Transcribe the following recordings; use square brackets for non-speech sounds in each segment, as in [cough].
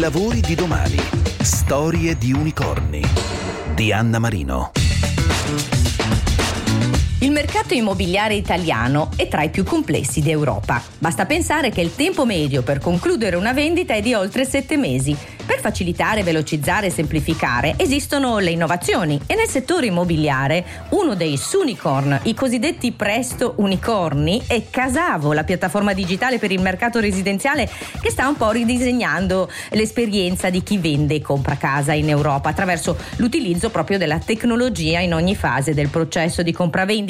lavori di domani. Storie di unicorni. Di Anna Marino. Il mercato immobiliare italiano è tra i più complessi d'Europa. Basta pensare che il tempo medio per concludere una vendita è di oltre sette mesi per facilitare, velocizzare e semplificare esistono le innovazioni e nel settore immobiliare uno dei Sunicorn, i cosiddetti presto unicorni, è Casavo, la piattaforma digitale per il mercato residenziale che sta un po' ridisegnando l'esperienza di chi vende e compra casa in Europa attraverso l'utilizzo proprio della tecnologia in ogni fase del processo di compravendita.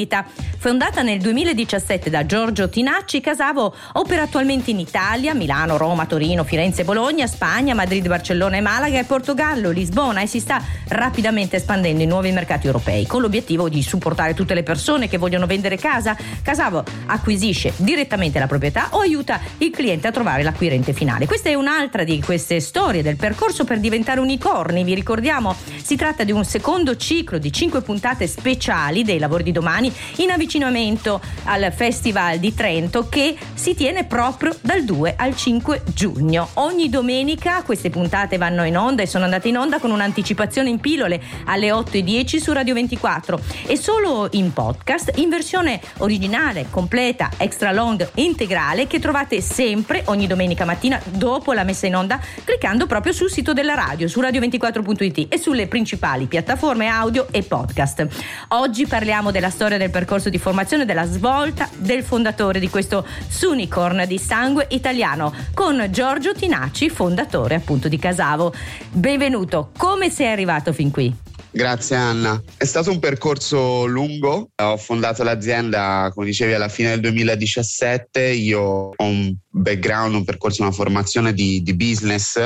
Fondata nel 2017 da Giorgio Tinacci, Casavo opera attualmente in Italia, Milano, Roma, Torino, Firenze, Bologna, Spagna, Madrid, Barcellona e Malaga e Portogallo, Lisbona e si sta rapidamente espandendo in nuovi mercati europei con l'obiettivo di supportare tutte le persone che vogliono vendere casa. Casavo acquisisce direttamente la proprietà o aiuta il cliente a trovare l'acquirente finale. Questa è un'altra di queste storie del percorso per diventare unicorni. Vi ricordiamo, si tratta di un secondo ciclo di cinque puntate speciali dei lavori di domani in avvicinamento al Festival di Trento che si tiene proprio dal 2 al 5 giugno. Ogni domenica queste puntate vanno in onda e sono andate in onda con un'anticipazione in pillole alle 8.10 su Radio 24 e solo in podcast in versione originale, completa, extra long, integrale che trovate sempre ogni domenica mattina dopo la messa in onda cliccando proprio sul sito della radio su radio24.it e sulle principali piattaforme audio e podcast. Oggi parliamo della storia del percorso di formazione della svolta del fondatore di questo Sunicorn di sangue italiano con Giorgio Tinacci, fondatore appunto di Casavo. Benvenuto, come sei arrivato fin qui? Grazie Anna. È stato un percorso lungo, ho fondato l'azienda, come dicevi, alla fine del 2017, io ho un background, un percorso, una formazione di, di business,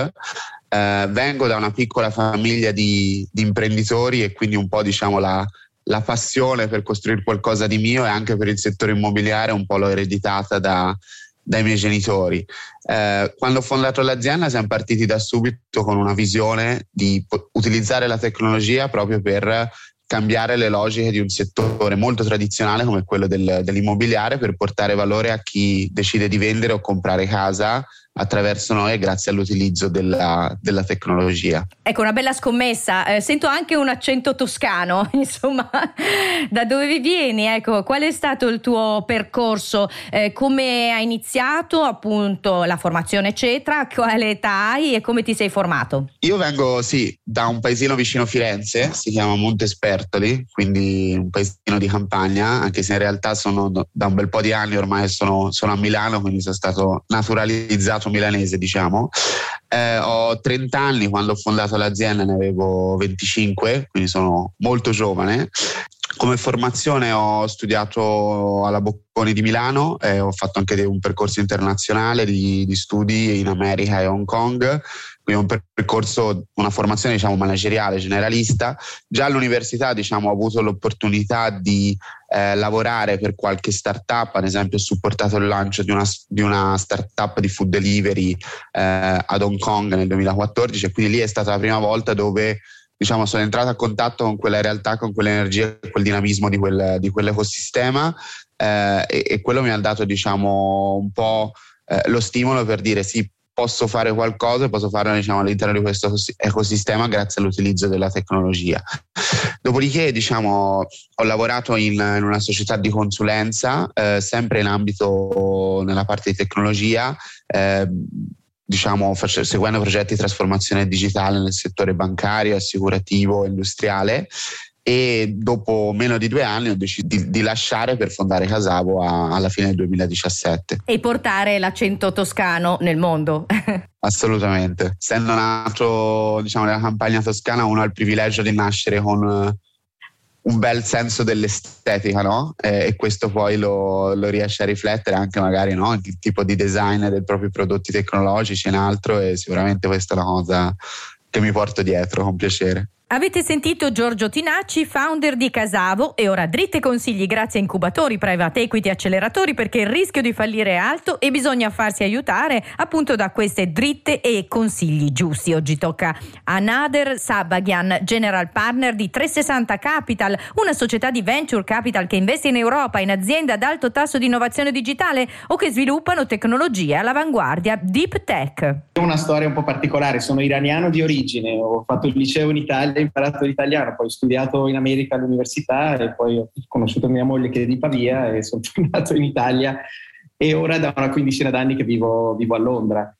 eh, vengo da una piccola famiglia di, di, imprenditori e quindi un po' diciamo la, la passione per costruire qualcosa di mio e anche per il settore immobiliare un po' l'ho ereditata da, dai miei genitori. Eh, quando ho fondato l'azienda siamo partiti da subito con una visione di utilizzare la tecnologia proprio per cambiare le logiche di un settore molto tradizionale come quello del, dell'immobiliare per portare valore a chi decide di vendere o comprare casa attraverso noi grazie all'utilizzo della, della, tecnologia. Ecco, una bella scommessa. Eh, sento anche un accento toscano, [laughs] insomma, da dove vieni? Ecco, qual è stato il tuo percorso? Eh, come hai iniziato appunto la formazione, eccetera? Quale età hai e come ti sei formato? Io vengo, sì, da un paesino vicino Firenze, si chiama Montespertoli, quindi un paesino di campagna, anche se in realtà sono da un bel po' di anni ormai sono, sono a Milano, quindi sono stato naturalizzato nato milanese, diciamo. Eh, ho 30 anni, quando ho fondato l'azienda ne avevo 25, quindi sono molto giovane. Come formazione ho studiato alla Bocconi di Milano, eh, ho fatto anche un percorso internazionale di, di studi in America e Hong Kong quindi un percorso, una formazione diciamo manageriale, generalista. Già all'università diciamo, ho avuto l'opportunità di eh, lavorare per qualche startup, ad esempio ho supportato il lancio di una, di una startup di food delivery eh, ad Hong Kong nel 2014 e quindi lì è stata la prima volta dove diciamo, sono entrato a contatto con quella realtà, con quell'energia, quel dinamismo di, quel, di quell'ecosistema eh, e, e, quello mi ha dato diciamo, un po' eh, lo stimolo per dire sì, posso fare qualcosa e posso farlo diciamo, all'interno di questo ecosistema grazie all'utilizzo della tecnologia. Dopodiché diciamo, ho lavorato in, in, una società di consulenza, eh, sempre in ambito nella parte di tecnologia. Eh, diciamo, face, seguendo progetti di trasformazione digitale nel settore bancario, assicurativo, industriale e dopo meno di due anni ho deciso di, di lasciare per fondare Casavo a, alla fine del 2017. E portare l'accento toscano nel mondo. [laughs] Assolutamente. Essendo nato diciamo, nella campagna toscana, uno ha il privilegio di nascere con uh, un bel senso dell'estetica, no? E, e questo poi lo, lo, riesce a riflettere anche magari no? il tipo di design dei propri prodotti tecnologici in altro e sicuramente questa è la cosa che mi porto dietro con piacere. Avete sentito Giorgio Tinacci, founder di Casavo e ora dritte consigli grazie a incubatori, private equity, acceleratori perché il rischio di fallire è alto e bisogna farsi aiutare appunto da queste dritte e consigli giusti. Oggi tocca a Nader Sabagian, general partner di 360 Capital, una società di venture capital che investe in Europa in aziende ad alto tasso di innovazione digitale o che sviluppano tecnologie all'avanguardia deep tech. È una storia un po' particolare, sono iraniano di origine, ho fatto il liceo in Italia imparato l'italiano, poi ho studiato in America all'università e poi ho conosciuto mia moglie che è di Pavia e sono [laughs] tornato in Italia e ora da una quindicina d'anni che vivo, vivo a Londra.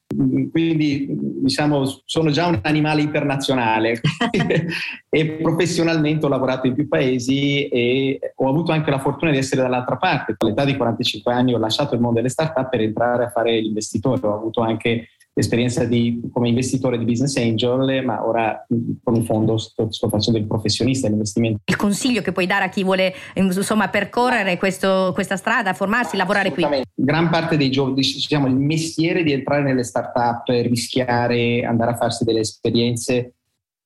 Quindi diciamo sono già un animale internazionale [laughs] e professionalmente ho lavorato in più paesi e ho avuto anche la fortuna di essere dall'altra parte. All'età di 45 anni ho lasciato il mondo delle start-up per entrare a fare l'investitore. Ho avuto anche l'esperienza di, come investitore di business angel, ma ora con il fondo sto, sto facendo il professionista dell'investimento. Il consiglio che puoi dare a chi vuole insomma, percorrere questo, questa strada, formarsi, lavorare qui? Gran parte dei giovani, diciamo, il mestiere di entrare nelle start-up, rischiare, andare a farsi delle esperienze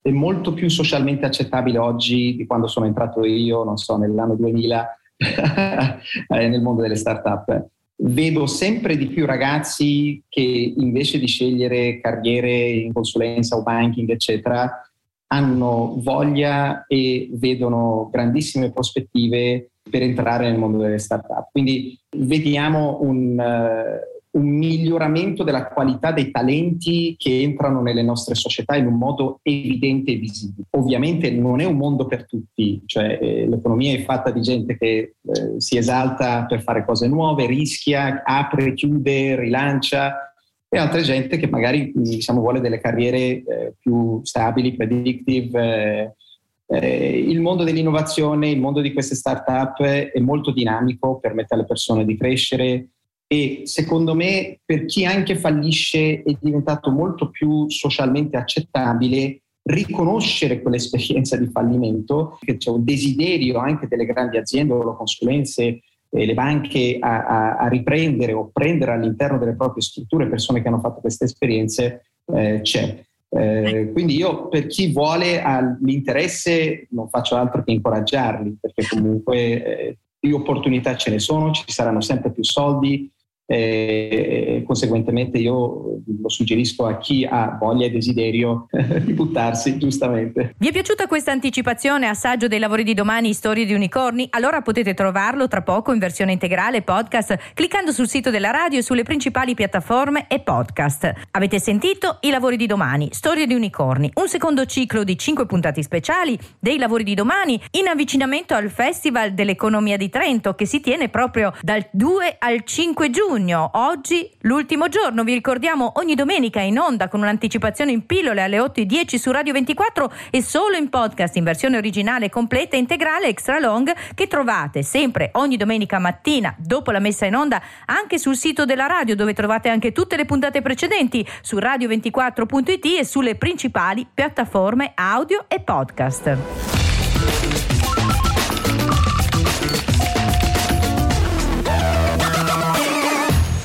è molto più socialmente accettabile oggi di quando sono entrato io, non so, nell'anno 2000 [laughs] eh, nel mondo delle start-up vedo sempre di più ragazzi che invece di scegliere carriere in consulenza o banking, eccetera, hanno voglia e vedono grandissime prospettive per entrare nel mondo delle start-up. Quindi vediamo un, uh, un miglioramento della qualità dei talenti che entrano nelle nostre società in un modo evidente e visibile. Ovviamente non è un mondo per tutti, cioè eh, l'economia è fatta di gente che eh, si esalta per fare cose nuove, rischia, apre, chiude, rilancia e altra gente che magari diciamo, vuole delle carriere eh, più stabili, predictive. Eh, eh, il mondo dell'innovazione, il mondo di queste start-up è molto dinamico, permette alle persone di crescere, e secondo me per chi anche fallisce è diventato molto più socialmente accettabile riconoscere quell'esperienza di fallimento, che c'è un desiderio anche delle grandi aziende o le consulenze e le banche a, a, a, riprendere o prendere all'interno delle proprie strutture persone che hanno fatto queste esperienze, eh, c'è. Eh, quindi io per chi vuole l'interesse non faccio altro che incoraggiarli, perché comunque eh, più opportunità ce ne sono, ci saranno sempre più soldi, e conseguentemente io lo suggerisco a chi ha voglia e desiderio di buttarsi giustamente. Vi è piaciuta questa anticipazione assaggio dei lavori di domani Storie di unicorni? Allora potete trovarlo tra poco in versione integrale podcast cliccando sul sito della radio e sulle principali piattaforme e podcast. Avete sentito i lavori di domani Storie di unicorni, un secondo ciclo di cinque puntate speciali dei lavori di domani in avvicinamento al Festival dell'Economia di Trento che si tiene proprio dal 2 al 5 giugno giugno. Oggi l'ultimo giorno, vi ricordiamo ogni domenica in onda con un'anticipazione in pillole alle 8.10 su Radio 24 e solo in podcast in versione originale completa, integrale, extra long che trovate sempre ogni domenica mattina dopo la messa in onda anche sul sito della radio dove trovate anche tutte le puntate precedenti su radio24.it e sulle principali piattaforme audio e podcast.